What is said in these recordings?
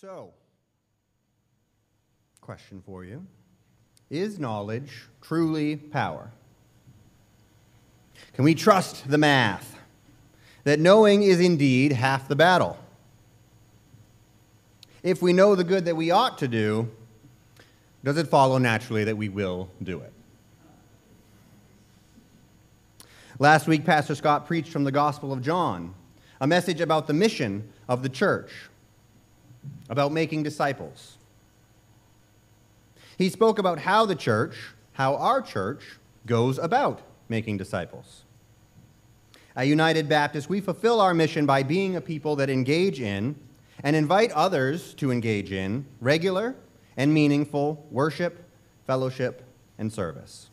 So, question for you Is knowledge truly power? Can we trust the math that knowing is indeed half the battle? If we know the good that we ought to do, does it follow naturally that we will do it? Last week, Pastor Scott preached from the Gospel of John, a message about the mission of the church, about making disciples. He spoke about how the church, how our church, goes about making disciples. At United Baptist, we fulfill our mission by being a people that engage in and invite others to engage in regular and meaningful worship, fellowship, and service.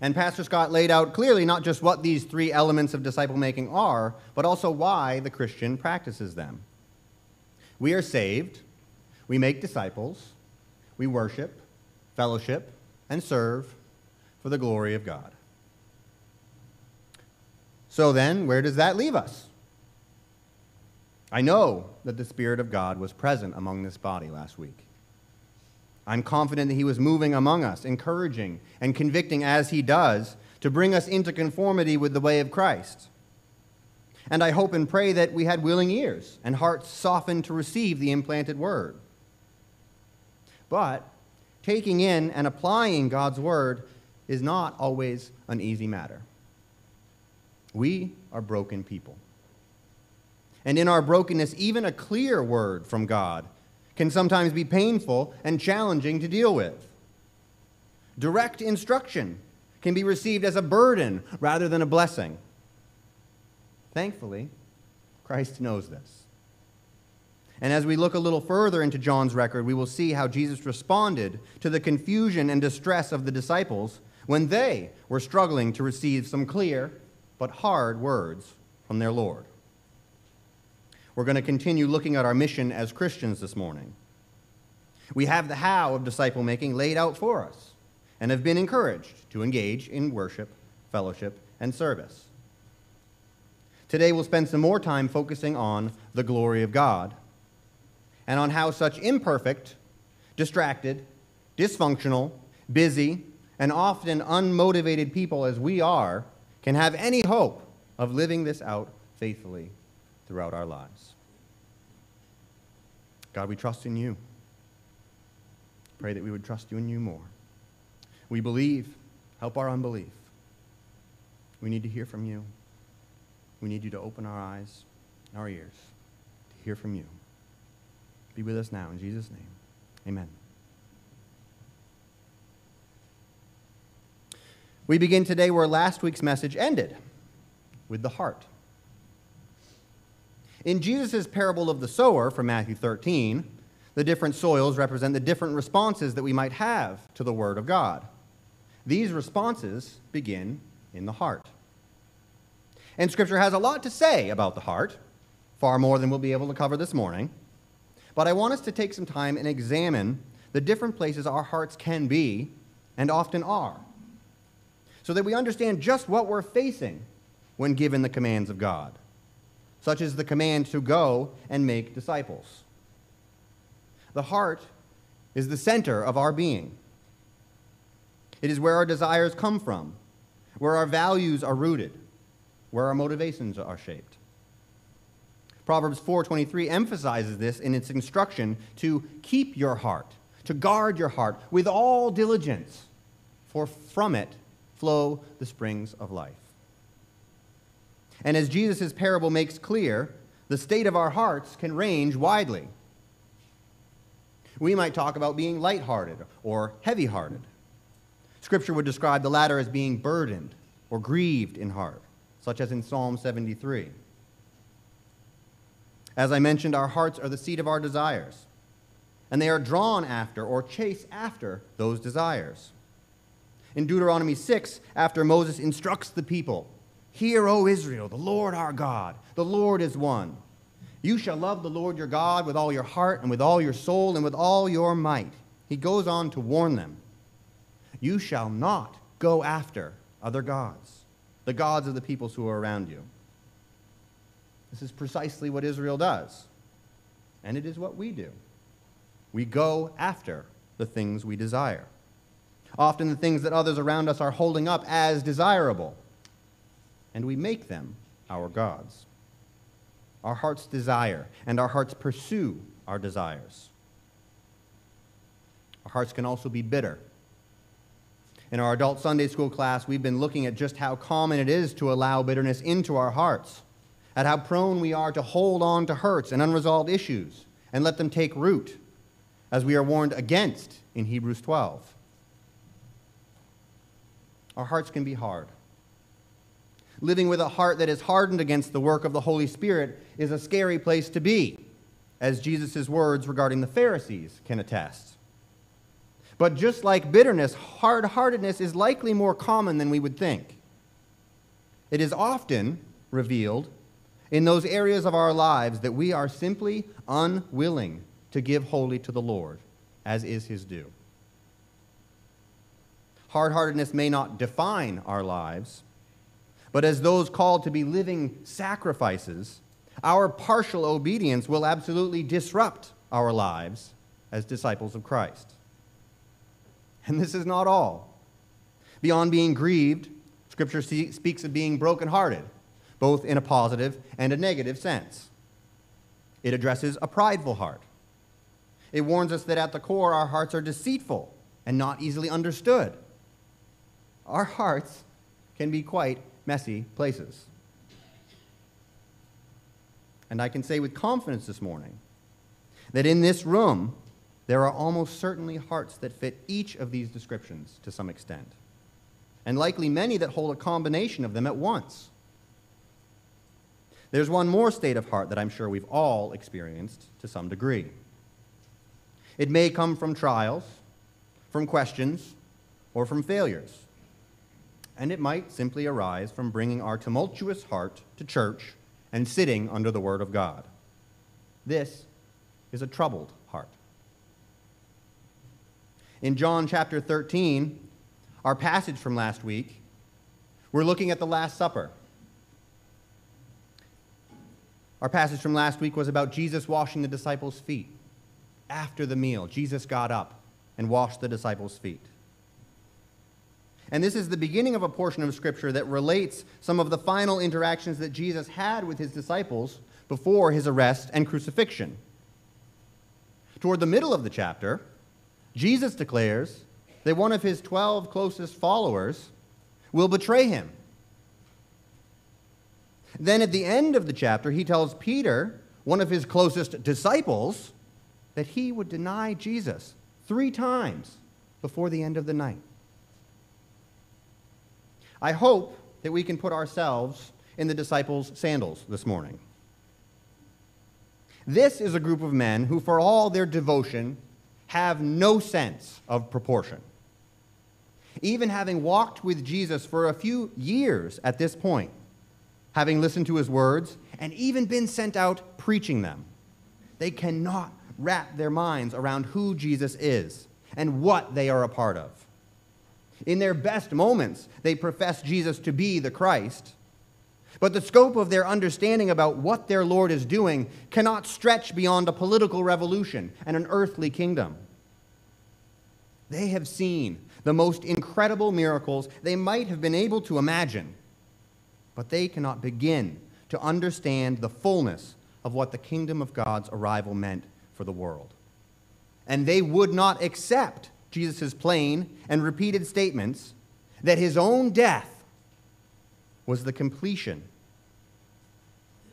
And Pastor Scott laid out clearly not just what these three elements of disciple making are, but also why the Christian practices them. We are saved, we make disciples, we worship, fellowship, and serve for the glory of God. So then, where does that leave us? I know that the Spirit of God was present among this body last week. I'm confident that He was moving among us, encouraging and convicting as He does to bring us into conformity with the way of Christ. And I hope and pray that we had willing ears and hearts softened to receive the implanted word. But taking in and applying God's word is not always an easy matter. We are broken people. And in our brokenness, even a clear word from God can sometimes be painful and challenging to deal with. Direct instruction can be received as a burden rather than a blessing. Thankfully, Christ knows this. And as we look a little further into John's record, we will see how Jesus responded to the confusion and distress of the disciples when they were struggling to receive some clear but hard words from their Lord. We're going to continue looking at our mission as Christians this morning. We have the how of disciple making laid out for us and have been encouraged to engage in worship, fellowship, and service. Today we'll spend some more time focusing on the glory of God and on how such imperfect, distracted, dysfunctional, busy, and often unmotivated people as we are can have any hope of living this out faithfully throughout our lives. God, we trust in you. Pray that we would trust you and you more. We believe. Help our unbelief. We need to hear from you. We need you to open our eyes and our ears to hear from you. Be with us now in Jesus' name. Amen. We begin today where last week's message ended with the heart. In Jesus' parable of the sower from Matthew 13, the different soils represent the different responses that we might have to the Word of God. These responses begin in the heart. And Scripture has a lot to say about the heart, far more than we'll be able to cover this morning. But I want us to take some time and examine the different places our hearts can be and often are, so that we understand just what we're facing when given the commands of God such as the command to go and make disciples. The heart is the center of our being. It is where our desires come from, where our values are rooted, where our motivations are shaped. Proverbs 4:23 emphasizes this in its instruction to keep your heart, to guard your heart with all diligence, for from it flow the springs of life. And as Jesus' parable makes clear, the state of our hearts can range widely. We might talk about being lighthearted or heavy hearted. Scripture would describe the latter as being burdened or grieved in heart, such as in Psalm 73. As I mentioned, our hearts are the seat of our desires, and they are drawn after or chase after those desires. In Deuteronomy 6, after Moses instructs the people Hear, O Israel, the Lord our God, the Lord is one. You shall love the Lord your God with all your heart and with all your soul and with all your might. He goes on to warn them. You shall not go after other gods, the gods of the peoples who are around you. This is precisely what Israel does. And it is what we do. We go after the things we desire. Often the things that others around us are holding up as desirable. And we make them our gods. Our hearts desire, and our hearts pursue our desires. Our hearts can also be bitter. In our adult Sunday school class, we've been looking at just how common it is to allow bitterness into our hearts, at how prone we are to hold on to hurts and unresolved issues and let them take root, as we are warned against in Hebrews 12. Our hearts can be hard. Living with a heart that is hardened against the work of the Holy Spirit is a scary place to be, as Jesus' words regarding the Pharisees can attest. But just like bitterness, hard heartedness is likely more common than we would think. It is often revealed in those areas of our lives that we are simply unwilling to give wholly to the Lord, as is his due. Hard heartedness may not define our lives, but as those called to be living sacrifices, our partial obedience will absolutely disrupt our lives as disciples of Christ. And this is not all. Beyond being grieved, Scripture speaks of being brokenhearted, both in a positive and a negative sense. It addresses a prideful heart. It warns us that at the core, our hearts are deceitful and not easily understood. Our hearts can be quite messy places. And I can say with confidence this morning that in this room, there are almost certainly hearts that fit each of these descriptions to some extent, and likely many that hold a combination of them at once. There's one more state of heart that I'm sure we've all experienced to some degree. It may come from trials, from questions, or from failures. And it might simply arise from bringing our tumultuous heart to church and sitting under the Word of God. This is a troubled. In John chapter 13, our passage from last week, we're looking at the Last Supper. Our passage from last week was about Jesus washing the disciples' feet. After the meal, Jesus got up and washed the disciples' feet. And this is the beginning of a portion of Scripture that relates some of the final interactions that Jesus had with his disciples before his arrest and crucifixion. Toward the middle of the chapter, Jesus declares that one of his 12 closest followers will betray him. Then at the end of the chapter, he tells Peter, one of his closest disciples, that he would deny Jesus three times before the end of the night. I hope that we can put ourselves in the disciples' sandals this morning. This is a group of men who, for all their devotion, have no sense of proportion. Even having walked with Jesus for a few years at this point, having listened to his words, and even been sent out preaching them, they cannot wrap their minds around who Jesus is and what they are a part of. In their best moments, they profess Jesus to be the Christ. But the scope of their understanding about what their Lord is doing cannot stretch beyond a political revolution and an earthly kingdom. They have seen the most incredible miracles they might have been able to imagine, but they cannot begin to understand the fullness of what the kingdom of God's arrival meant for the world. And they would not accept Jesus' plain and repeated statements that his own death was the completion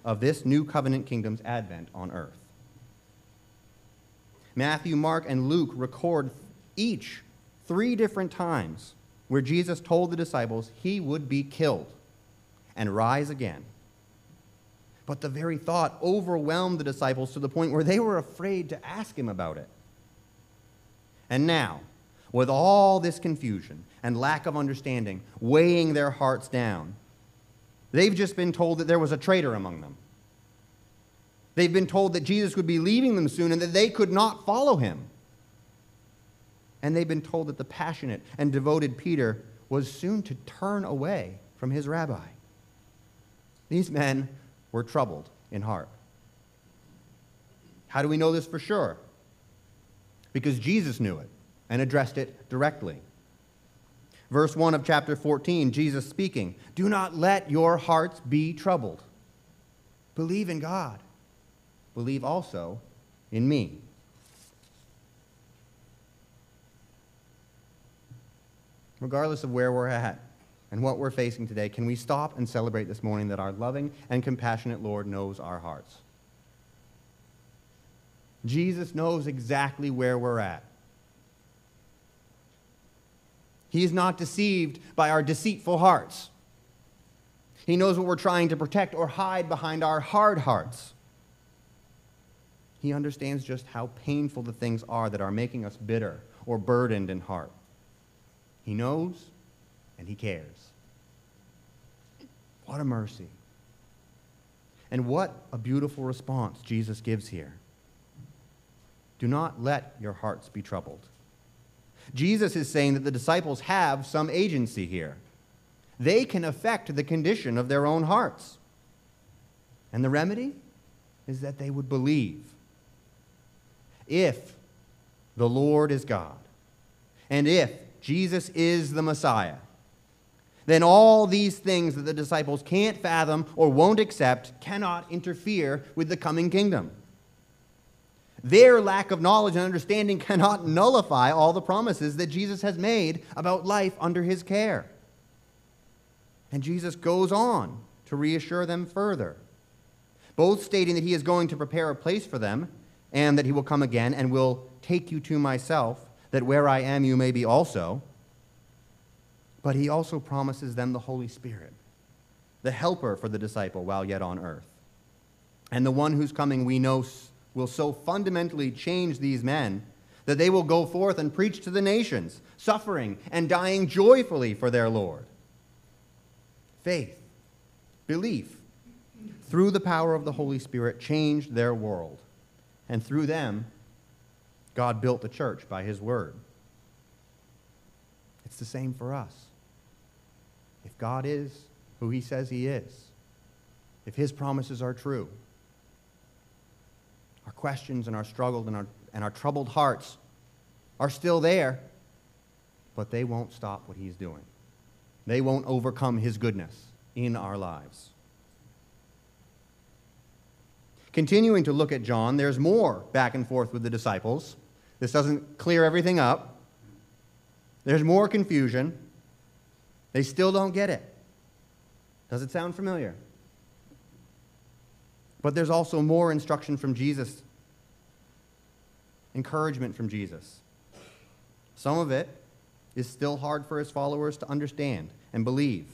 of this new covenant kingdom's advent on earth. Matthew, Mark, and Luke record each three different times where Jesus told the disciples he would be killed and rise again. But the very thought overwhelmed the disciples to the point where they were afraid to ask him about it. And now, with all this confusion and lack of understanding weighing their hearts down, they've just been told that there was a traitor among them. They've been told that Jesus would be leaving them soon and that they could not follow him. And they've been told that the passionate and devoted Peter was soon to turn away from his rabbi. These men were troubled in heart. How do we know this for sure? Because Jesus knew it and addressed it directly. Verse 1 of chapter 14, Jesus speaking, Do not let your hearts be troubled. Believe in God. Believe also in me. Regardless of where we're at and what we're facing today, can we stop and celebrate this morning that our loving and compassionate Lord knows our hearts? Jesus knows exactly where we're at. He is not deceived by our deceitful hearts. He knows what we're trying to protect or hide behind our hard hearts. He understands just how painful the things are that are making us bitter or burdened in heart. He knows and he cares. What a mercy. And what a beautiful response Jesus gives here. Do not let your hearts be troubled. Jesus is saying that the disciples have some agency here. They can affect the condition of their own hearts. And the remedy is that they would believe. If the Lord is God, and if Jesus is the Messiah, then all these things that the disciples can't fathom or won't accept cannot interfere with the coming kingdom. Their lack of knowledge and understanding cannot nullify all the promises that Jesus has made about life under his care. And Jesus goes on to reassure them further, both stating that he is going to prepare a place for them and that he will come again and will take you to myself, that where I am you may be also. But he also promises them the Holy Spirit, the helper for the disciple while yet on earth. And the one whose coming we know will so fundamentally change these men that they will go forth and preach to the nations, suffering and dying joyfully for their Lord. Faith, belief, through the power of the Holy Spirit, changed their world. And through them, God built the church by his word. It's the same for us. If God is who he says he is, if his promises are true, our questions and our struggles and our, and our troubled hearts are still there, but they won't stop what he's doing. They won't overcome his goodness in our lives. Continuing to look at John, there's more back and forth with the disciples. This doesn't clear everything up. There's more confusion. They still don't get it. Does it sound familiar? But there's also more instruction from Jesus, encouragement from Jesus. Some of it is still hard for his followers to understand and believe.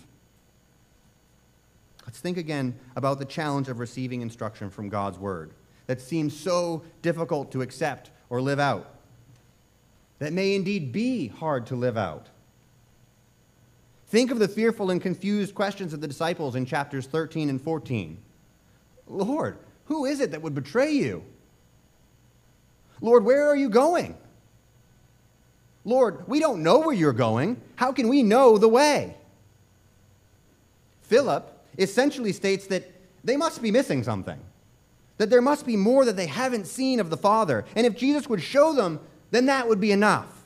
Let's think again about the challenge of receiving instruction from God's word that seems so difficult to accept or live out, that may indeed be hard to live out. Think of the fearful and confused questions of the disciples in chapters 13 and 14. Lord, who is it that would betray you? Lord, where are you going? Lord, we don't know where you're going. How can we know the way? Philip essentially states that they must be missing something, that there must be more that they haven't seen of the Father. And if Jesus would show them, then that would be enough.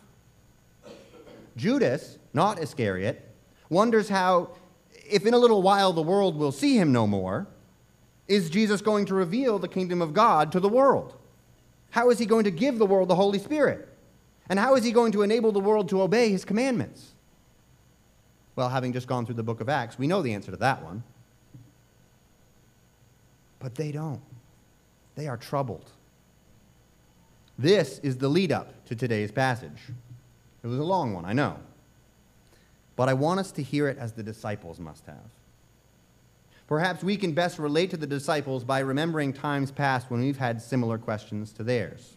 Judas, not Iscariot, wonders how, if in a little while the world will see him no more, is Jesus going to reveal the kingdom of God to the world? How is he going to give the world the Holy Spirit? And how is he going to enable the world to obey his commandments? Well, having just gone through the book of Acts, we know the answer to that one. But they don't. They are troubled. This is the lead up to today's passage. It was a long one, I know. But I want us to hear it as the disciples must have. Perhaps we can best relate to the disciples by remembering times past when we've had similar questions to theirs.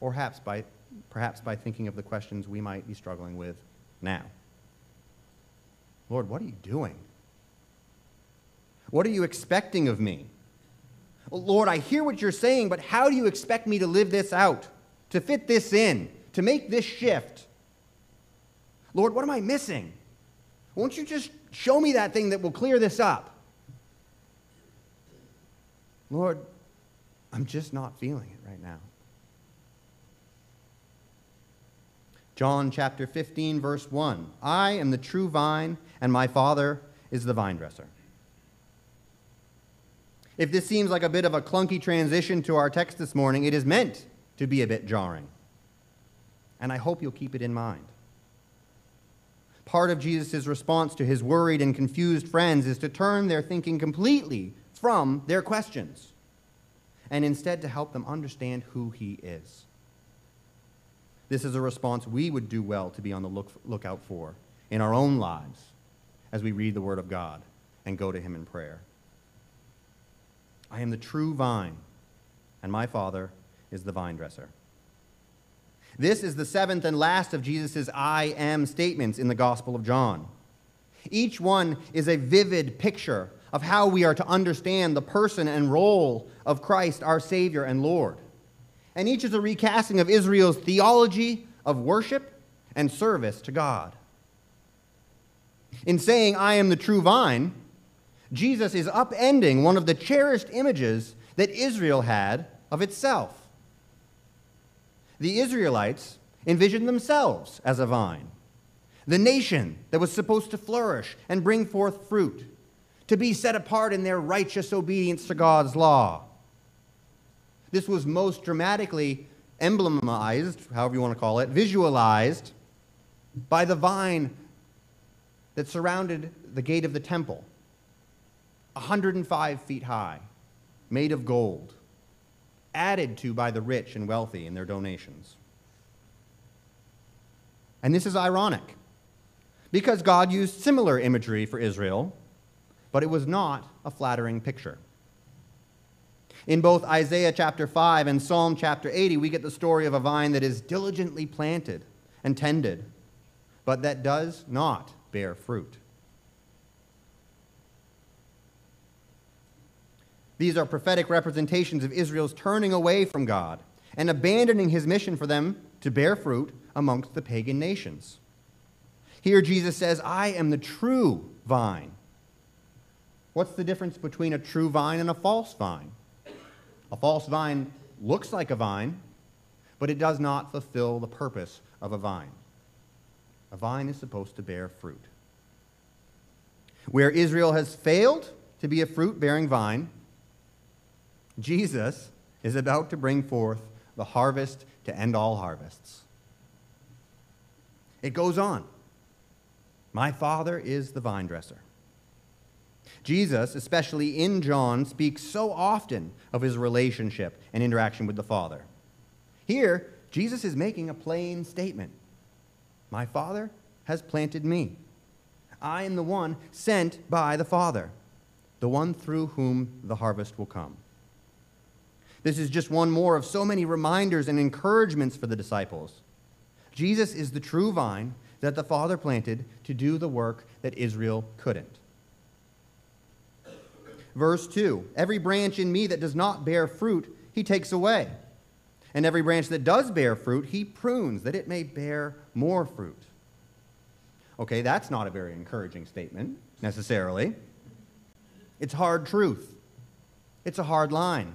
Or perhaps by, perhaps by thinking of the questions we might be struggling with now. Lord, what are you doing? What are you expecting of me? Lord, I hear what you're saying, but how do you expect me to live this out, to fit this in, to make this shift? Lord, what am I missing? Won't you just show me that thing that will clear this up? Lord, I'm just not feeling it right now. John chapter 15, verse 1 I am the true vine, and my Father is the vine dresser. If this seems like a bit of a clunky transition to our text this morning, it is meant to be a bit jarring. And I hope you'll keep it in mind. Part of Jesus' response to his worried and confused friends is to turn their thinking completely from their questions and instead to help them understand who he is. This is a response we would do well to be on the look, lookout for in our own lives as we read the Word of God and go to him in prayer. I am the true vine, and my Father is the vine dresser. This is the seventh and last of Jesus' I am statements in the Gospel of John. Each one is a vivid picture of how we are to understand the person and role of Christ, our Savior and Lord. And each is a recasting of Israel's theology of worship and service to God. In saying, I am the true vine, Jesus is upending one of the cherished images that Israel had of itself. The Israelites envisioned themselves as a vine, the nation that was supposed to flourish and bring forth fruit, to be set apart in their righteous obedience to God's law. This was most dramatically emblemized, however you want to call it, visualized by the vine that surrounded the gate of the temple 105 feet high, made of gold, added to by the rich and wealthy in their donations. And this is ironic because God used similar imagery for Israel, but it was not a flattering picture. In both Isaiah chapter 5 and Psalm chapter 80, we get the story of a vine that is diligently planted and tended, but that does not bear fruit. These are prophetic representations of Israel's turning away from God and abandoning his mission for them to bear fruit amongst the pagan nations. Here Jesus says, I am the true vine. What's the difference between a true vine and a false vine? A false vine looks like a vine, but it does not fulfill the purpose of a vine. A vine is supposed to bear fruit. Where Israel has failed to be a fruit bearing vine, Jesus is about to bring forth the harvest to end all harvests. It goes on. My Father is the vine dresser. Jesus, especially in John, speaks so often of his relationship and interaction with the Father. Here, Jesus is making a plain statement My Father has planted me. I am the one sent by the Father, the one through whom the harvest will come. This is just one more of so many reminders and encouragements for the disciples. Jesus is the true vine that the Father planted to do the work that Israel couldn't. Verse 2 Every branch in me that does not bear fruit, he takes away. And every branch that does bear fruit, he prunes, that it may bear more fruit. Okay, that's not a very encouraging statement, necessarily. It's hard truth, it's a hard line.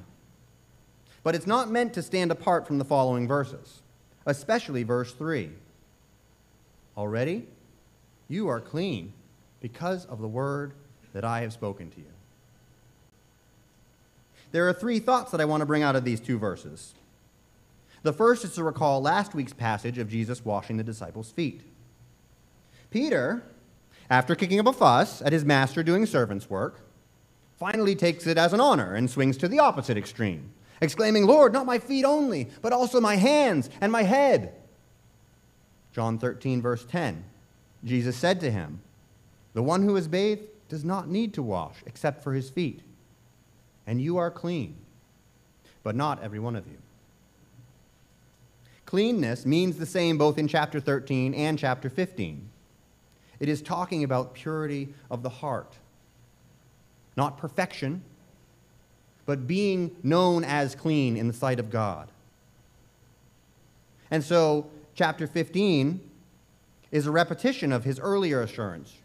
But it's not meant to stand apart from the following verses, especially verse 3. Already, you are clean because of the word that I have spoken to you. There are three thoughts that I want to bring out of these two verses. The first is to recall last week's passage of Jesus washing the disciples' feet. Peter, after kicking up a fuss at his master doing servant's work, finally takes it as an honor and swings to the opposite extreme exclaiming, Lord, not my feet only, but also my hands and my head. John 13, verse 10. Jesus said to him, The one who is bathed does not need to wash except for his feet, and you are clean, but not every one of you. Cleanness means the same both in chapter 13 and chapter 15. It is talking about purity of the heart, not perfection, but being known as clean in the sight of God. And so, chapter 15 is a repetition of his earlier assurance.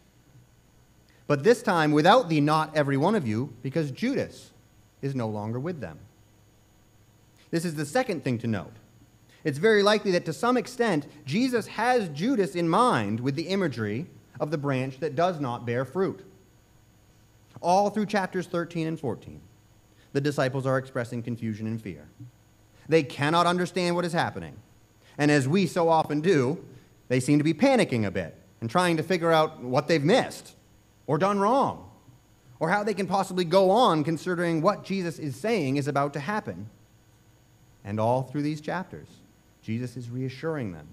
But this time without the not every one of you, because Judas is no longer with them. This is the second thing to note. It's very likely that to some extent, Jesus has Judas in mind with the imagery of the branch that does not bear fruit. All through chapters 13 and 14, the disciples are expressing confusion and fear. They cannot understand what is happening. And as we so often do, they seem to be panicking a bit and trying to figure out what they've missed or done wrong or how they can possibly go on considering what Jesus is saying is about to happen. And all through these chapters, Jesus is reassuring them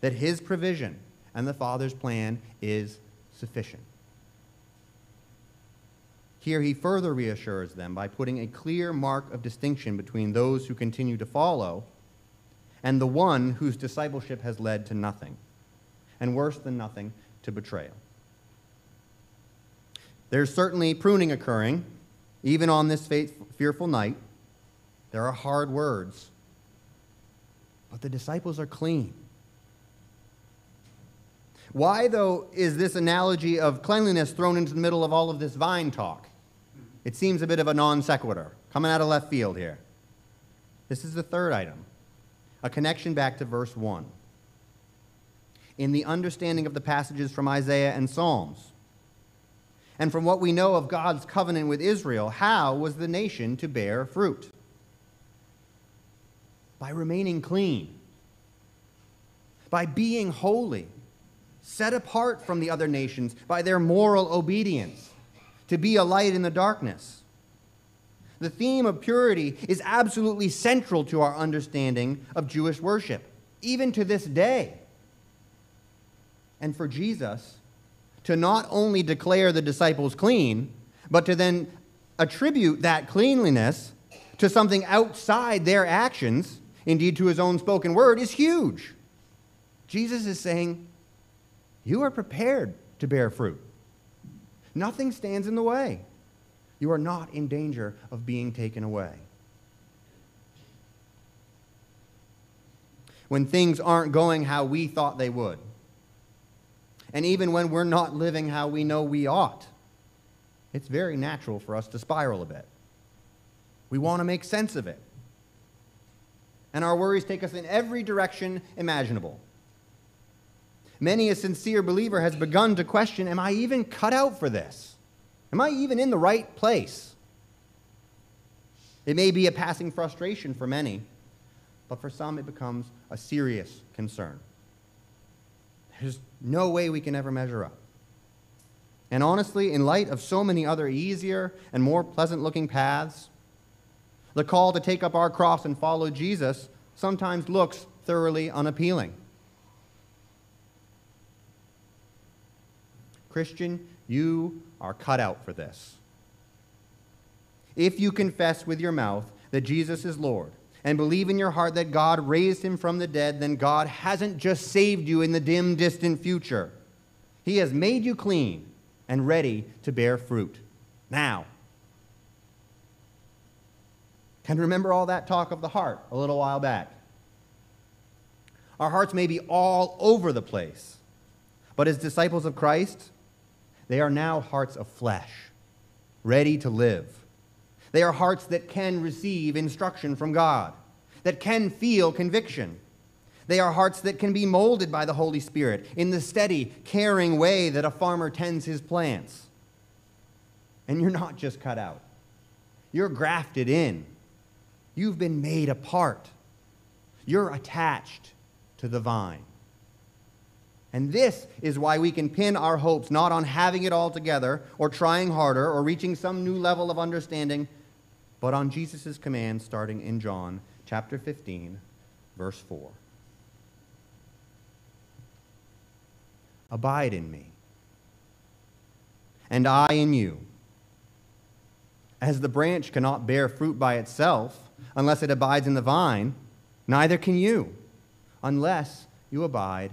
that his provision and the Father's plan is sufficient. Here he further reassures them by putting a clear mark of distinction between those who continue to follow and the one whose discipleship has led to nothing, and worse than nothing, to betrayal. There's certainly pruning occurring, even on this fearful night. There are hard words, but the disciples are clean. Why, though, is this analogy of cleanliness thrown into the middle of all of this vine talk? It seems a bit of a non sequitur, coming out of left field here. This is the third item a connection back to verse 1. In the understanding of the passages from Isaiah and Psalms, and from what we know of God's covenant with Israel, how was the nation to bear fruit? By remaining clean, by being holy, set apart from the other nations by their moral obedience, to be a light in the darkness. The theme of purity is absolutely central to our understanding of Jewish worship, even to this day. And for Jesus, to not only declare the disciples clean, but to then attribute that cleanliness to something outside their actions, indeed to his own spoken word, is huge. Jesus is saying, You are prepared to bear fruit. Nothing stands in the way. You are not in danger of being taken away. When things aren't going how we thought they would, and even when we're not living how we know we ought, it's very natural for us to spiral a bit. We want to make sense of it. And our worries take us in every direction imaginable. Many a sincere believer has begun to question Am I even cut out for this? Am I even in the right place? It may be a passing frustration for many, but for some it becomes a serious concern. There's no way we can ever measure up. And honestly, in light of so many other easier and more pleasant looking paths, the call to take up our cross and follow Jesus sometimes looks thoroughly unappealing. Christian, you are cut out for this. If you confess with your mouth that Jesus is Lord and believe in your heart that God raised him from the dead, then God hasn't just saved you in the dim, distant future. He has made you clean and ready to bear fruit. Now, can remember all that talk of the heart a little while back? Our hearts may be all over the place, but as disciples of Christ, they are now hearts of flesh, ready to live. They are hearts that can receive instruction from God, that can feel conviction. They are hearts that can be molded by the Holy Spirit in the steady, caring way that a farmer tends his plants. And you're not just cut out, you're grafted in. You've been made apart. You're attached to the vine. And this is why we can pin our hopes not on having it all together or trying harder or reaching some new level of understanding, but on Jesus' command starting in John chapter 15, verse 4. Abide in me, and I in you. As the branch cannot bear fruit by itself unless it abides in the vine, neither can you unless you abide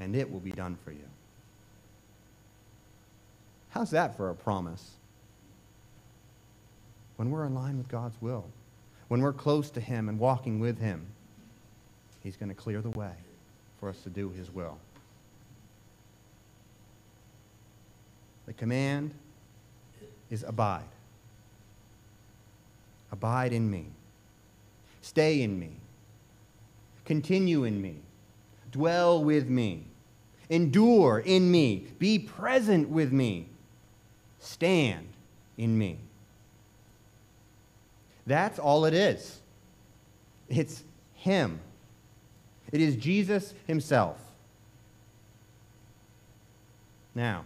and it will be done for you. How's that for a promise? When we're in line with God's will, when we're close to Him and walking with Him, He's going to clear the way for us to do His will. The command is abide. Abide in me. Stay in me. Continue in me. Dwell with me. Endure in me. Be present with me. Stand in me. That's all it is. It's Him. It is Jesus Himself. Now,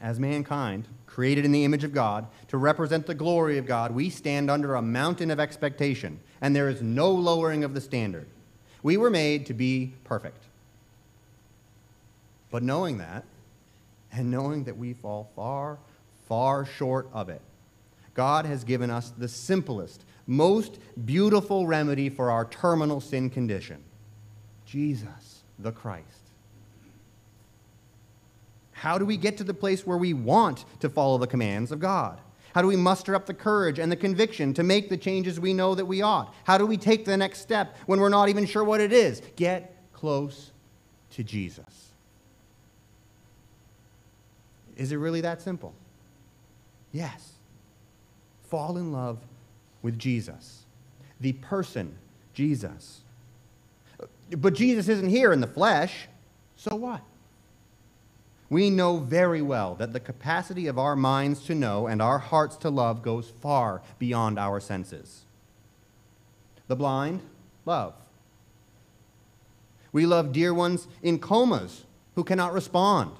as mankind, created in the image of God, to represent the glory of God, we stand under a mountain of expectation, and there is no lowering of the standard. We were made to be perfect. But knowing that, and knowing that we fall far, far short of it, God has given us the simplest, most beautiful remedy for our terminal sin condition Jesus, the Christ. How do we get to the place where we want to follow the commands of God? How do we muster up the courage and the conviction to make the changes we know that we ought? How do we take the next step when we're not even sure what it is? Get close to Jesus. Is it really that simple? Yes. Fall in love with Jesus, the person Jesus. But Jesus isn't here in the flesh, so what? we know very well that the capacity of our minds to know and our hearts to love goes far beyond our senses. The blind love. We love dear ones in comas who cannot respond.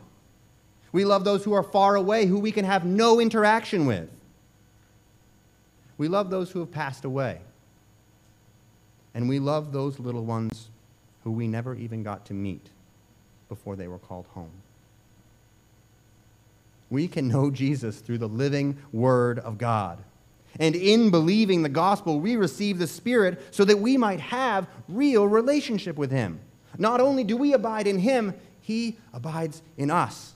We love those who are far away, who we can have no interaction with. We love those who have passed away. And we love those little ones who we never even got to meet before they were called home we can know Jesus through the living Word of God. And in believing the gospel, we receive the Spirit so that we might have real relationship with Him. Not only do we abide in Him, He abides in us.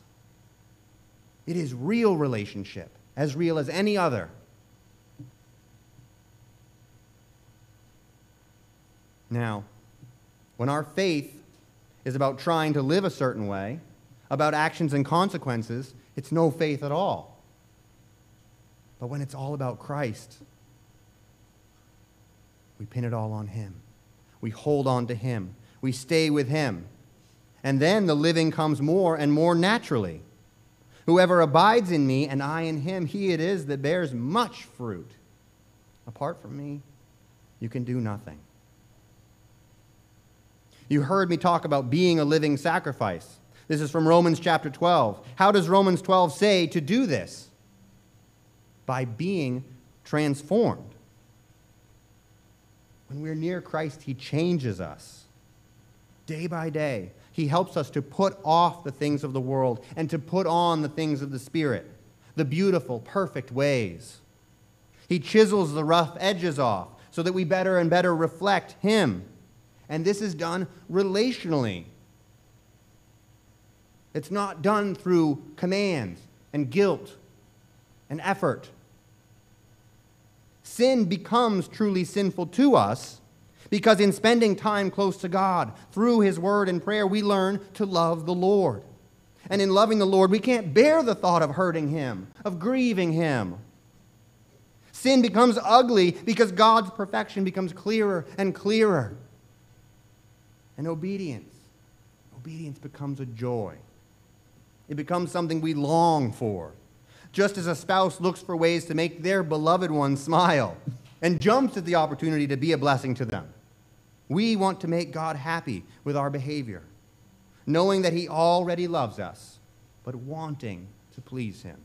It is real relationship, as real as any other. Now, when our faith is about trying to live a certain way, about actions and consequences, it's no faith at all. But when it's all about Christ, we pin it all on Him. We hold on to Him. We stay with Him. And then the living comes more and more naturally. Whoever abides in me and I in him, he it is that bears much fruit. Apart from me, you can do nothing. You heard me talk about being a living sacrifice. This is from Romans chapter 12. How does Romans 12 say to do this? By being transformed. When we're near Christ, He changes us day by day. He helps us to put off the things of the world and to put on the things of the Spirit, the beautiful, perfect ways. He chisels the rough edges off so that we better and better reflect Him. And this is done relationally. It's not done through commands and guilt and effort. Sin becomes truly sinful to us because in spending time close to God through His Word and prayer, we learn to love the Lord. And in loving the Lord, we can't bear the thought of hurting Him, of grieving Him. Sin becomes ugly because God's perfection becomes clearer and clearer. And obedience, obedience becomes a joy. It becomes something we long for. Just as a spouse looks for ways to make their beloved one smile and jumps at the opportunity to be a blessing to them. We want to make God happy with our behavior, knowing that He already loves us, but wanting to please Him.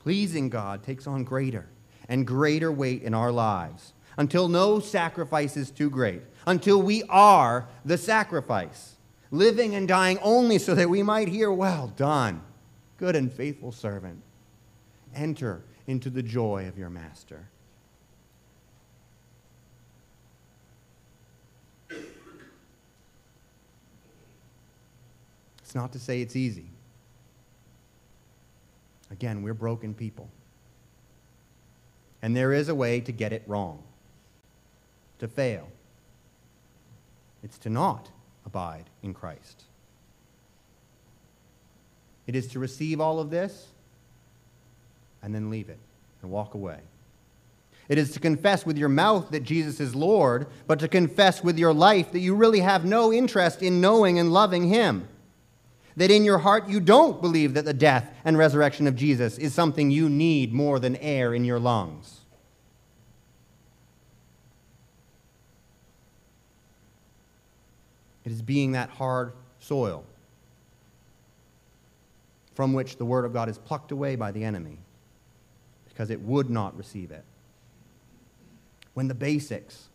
Pleasing God takes on greater and greater weight in our lives until no sacrifice is too great, until we are the sacrifice living and dying only so that we might hear, Well done, good and faithful servant. Enter into the joy of your master. It's not to say it's easy. Again, we're broken people. And there is a way to get it wrong, to fail. It's to not abide in Christ. It is to receive all of this and then leave it and walk away. It is to confess with your mouth that Jesus is Lord, but to confess with your life that you really have no interest in knowing and loving Him. That in your heart you don't believe that the death and resurrection of Jesus is something you need more than air in your lungs. It is being that hard soil from which the Word of God is plucked away by the enemy because it would not receive it. When the basics,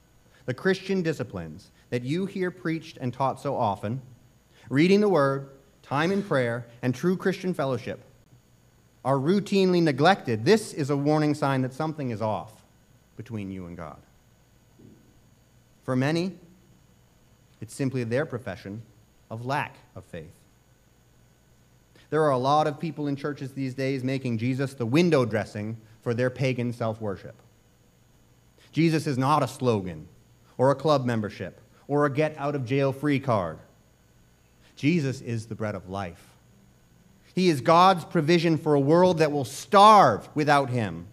the Christian disciplines that you hear preached and taught so often, reading the Word, time in prayer, and true Christian fellowship, are routinely neglected, this is a warning sign that something is off between you and God. For many, it's simply their profession of lack of faith. There are a lot of people in churches these days making Jesus the window dressing for their pagan self worship. Jesus is not a slogan or a club membership or a get out of jail free card. Jesus is the bread of life. He is God's provision for a world that will starve without him.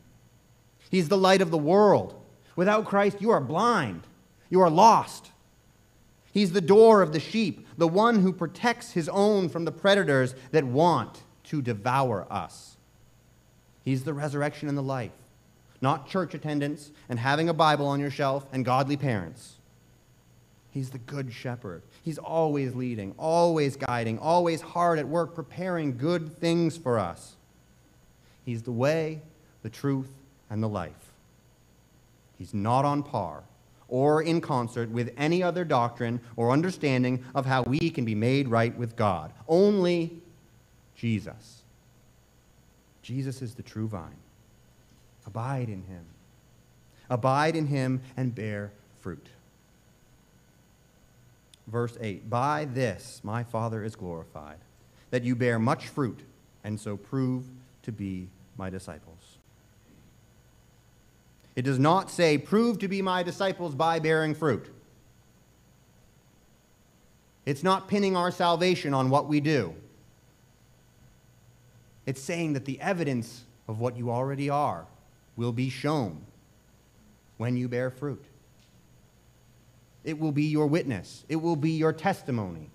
He's the light of the world. Without Christ, you are blind. You are lost. He's the door of the sheep, the one who protects his own from the predators that want to devour us. He's the resurrection and the life, not church attendance and having a Bible on your shelf and godly parents. He's the good shepherd. He's always leading, always guiding, always hard at work preparing good things for us. He's the way, the truth, and the life. He's not on par or in concert with any other doctrine or understanding of how we can be made right with God. Only Jesus. Jesus is the true vine. Abide in him. Abide in him and bear fruit. Verse 8 By this my Father is glorified, that you bear much fruit, and so prove to be my disciples. It does not say, prove to be my disciples by bearing fruit. It's not pinning our salvation on what we do. It's saying that the evidence of what you already are will be shown when you bear fruit. It will be your witness, it will be your testimony.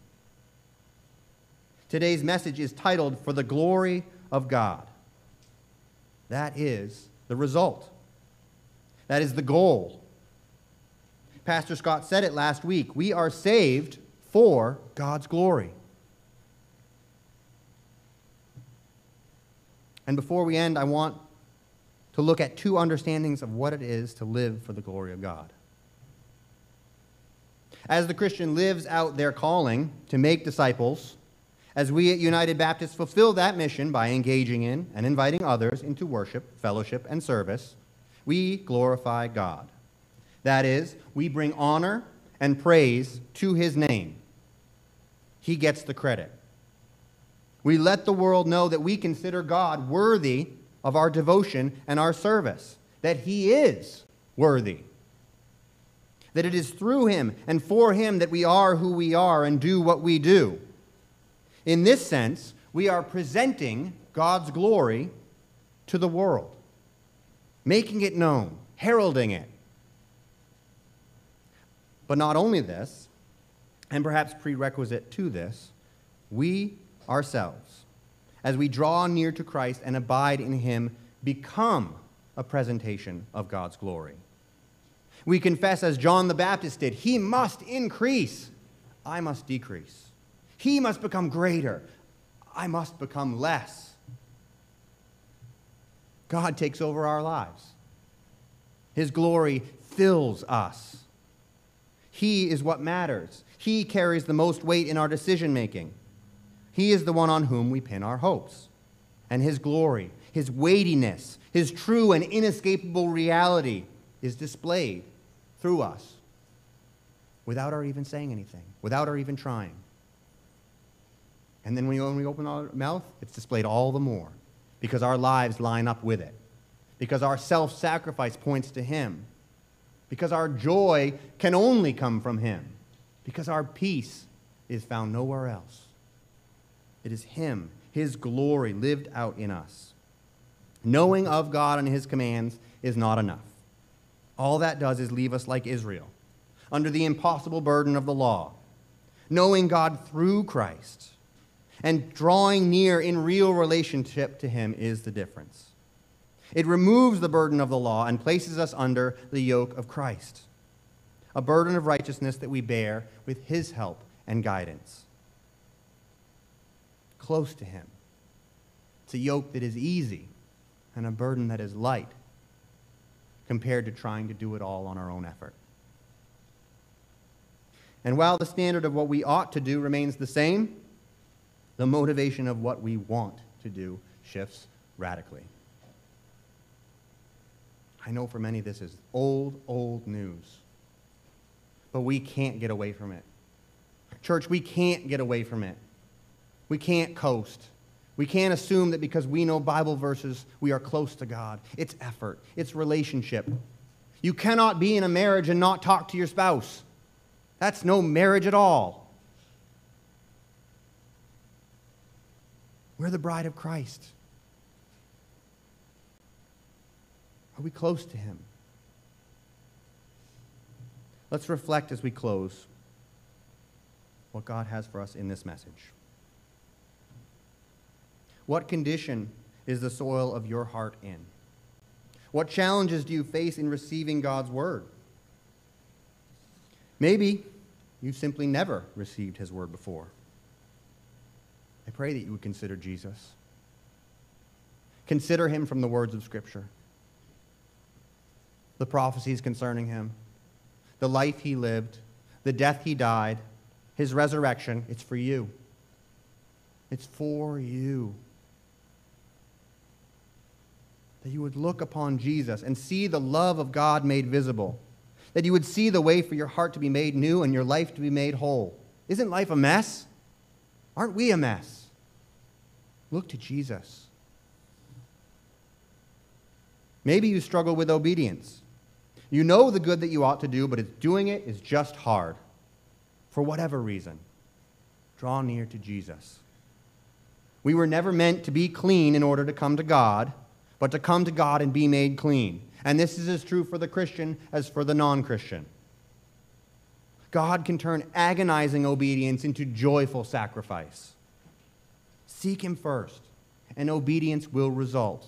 Today's message is titled, For the Glory of God. That is the result. That is the goal. Pastor Scott said it last week. We are saved for God's glory. And before we end, I want to look at two understandings of what it is to live for the glory of God. As the Christian lives out their calling to make disciples, as we at United Baptist fulfill that mission by engaging in and inviting others into worship, fellowship, and service, we glorify God. That is, we bring honor and praise to his name. He gets the credit. We let the world know that we consider God worthy of our devotion and our service, that he is worthy. That it is through him and for him that we are who we are and do what we do. In this sense, we are presenting God's glory to the world making it known, heralding it. But not only this, and perhaps prerequisite to this, we ourselves, as we draw near to Christ and abide in Him, become a presentation of God's glory. We confess, as John the Baptist did, He must increase, I must decrease. He must become greater, I must become less. God takes over our lives. His glory fills us. He is what matters. He carries the most weight in our decision making. He is the one on whom we pin our hopes. And His glory, His weightiness, His true and inescapable reality is displayed through us without our even saying anything, without our even trying. And then when we open our mouth, it's displayed all the more because our lives line up with it, because our self sacrifice points to Him, because our joy can only come from Him, because our peace is found nowhere else. It is Him, His glory lived out in us. Knowing of God and His commands is not enough. All that does is leave us like Israel, under the impossible burden of the law. Knowing God through Christ and drawing near in real relationship to Him is the difference. It removes the burden of the law and places us under the yoke of Christ, a burden of righteousness that we bear with His help and guidance. Close to Him. It's a yoke that is easy and a burden that is light compared to trying to do it all on our own effort. And while the standard of what we ought to do remains the same, the motivation of what we want to do shifts radically. I know for many this is old, old news, but we can't get away from it. Church, we can't get away from it. We can't coast. We can't assume that because we know Bible verses, we are close to God. It's effort, it's relationship. You cannot be in a marriage and not talk to your spouse. That's no marriage at all. We're the bride of Christ. Are we close to Him? Let's reflect as we close what God has for us in this message. What condition is the soil of your heart in? What challenges do you face in receiving God's word? Maybe you simply never received his word before. I pray that you would consider Jesus. Consider him from the words of Scripture, the prophecies concerning him, the life he lived, the death he died, his resurrection. It's for you. It's for you. That you would look upon Jesus and see the love of God made visible. That you would see the way for your heart to be made new and your life to be made whole. Isn't life a mess? Aren't we a mess? Look to Jesus. Maybe you struggle with obedience. You know the good that you ought to do, but it's doing it is just hard. For whatever reason, draw near to Jesus. We were never meant to be clean in order to come to God, but to come to God and be made clean. And this is as true for the Christian as for the non Christian. God can turn agonizing obedience into joyful sacrifice. Seek Him first, and obedience will result.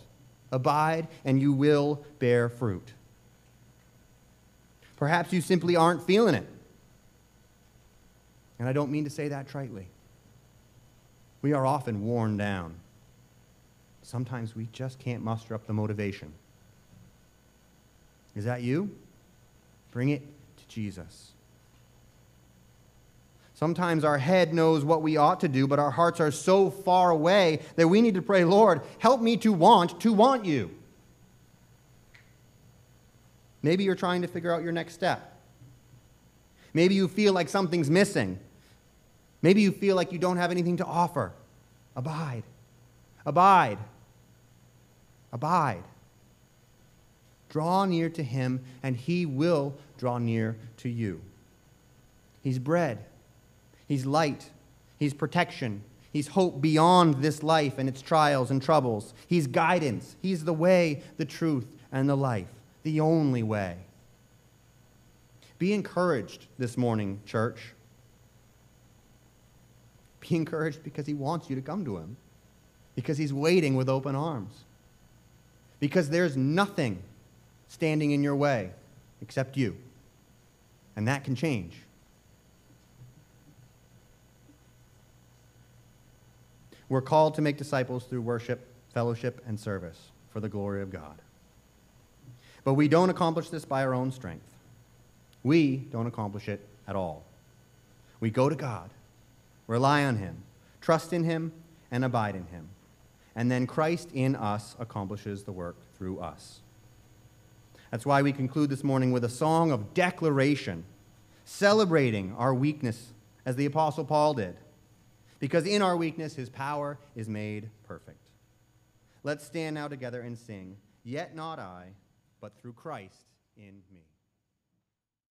Abide, and you will bear fruit. Perhaps you simply aren't feeling it. And I don't mean to say that tritely. We are often worn down. Sometimes we just can't muster up the motivation. Is that you? Bring it to Jesus. Sometimes our head knows what we ought to do, but our hearts are so far away that we need to pray, Lord, help me to want to want you. Maybe you're trying to figure out your next step. Maybe you feel like something's missing. Maybe you feel like you don't have anything to offer. Abide. Abide. Abide. Draw near to him, and he will draw near to you. He's bread. He's light. He's protection. He's hope beyond this life and its trials and troubles. He's guidance. He's the way, the truth, and the life, the only way. Be encouraged this morning, church. Be encouraged because He wants you to come to Him, because He's waiting with open arms, because there's nothing standing in your way except you. And that can change. We're called to make disciples through worship, fellowship, and service for the glory of God. But we don't accomplish this by our own strength. We don't accomplish it at all. We go to God, rely on Him, trust in Him, and abide in Him. And then Christ in us accomplishes the work through us. That's why we conclude this morning with a song of declaration, celebrating our weakness as the Apostle Paul did because in our weakness his power is made perfect. Let's stand now together and sing, Yet not I, but through Christ in me.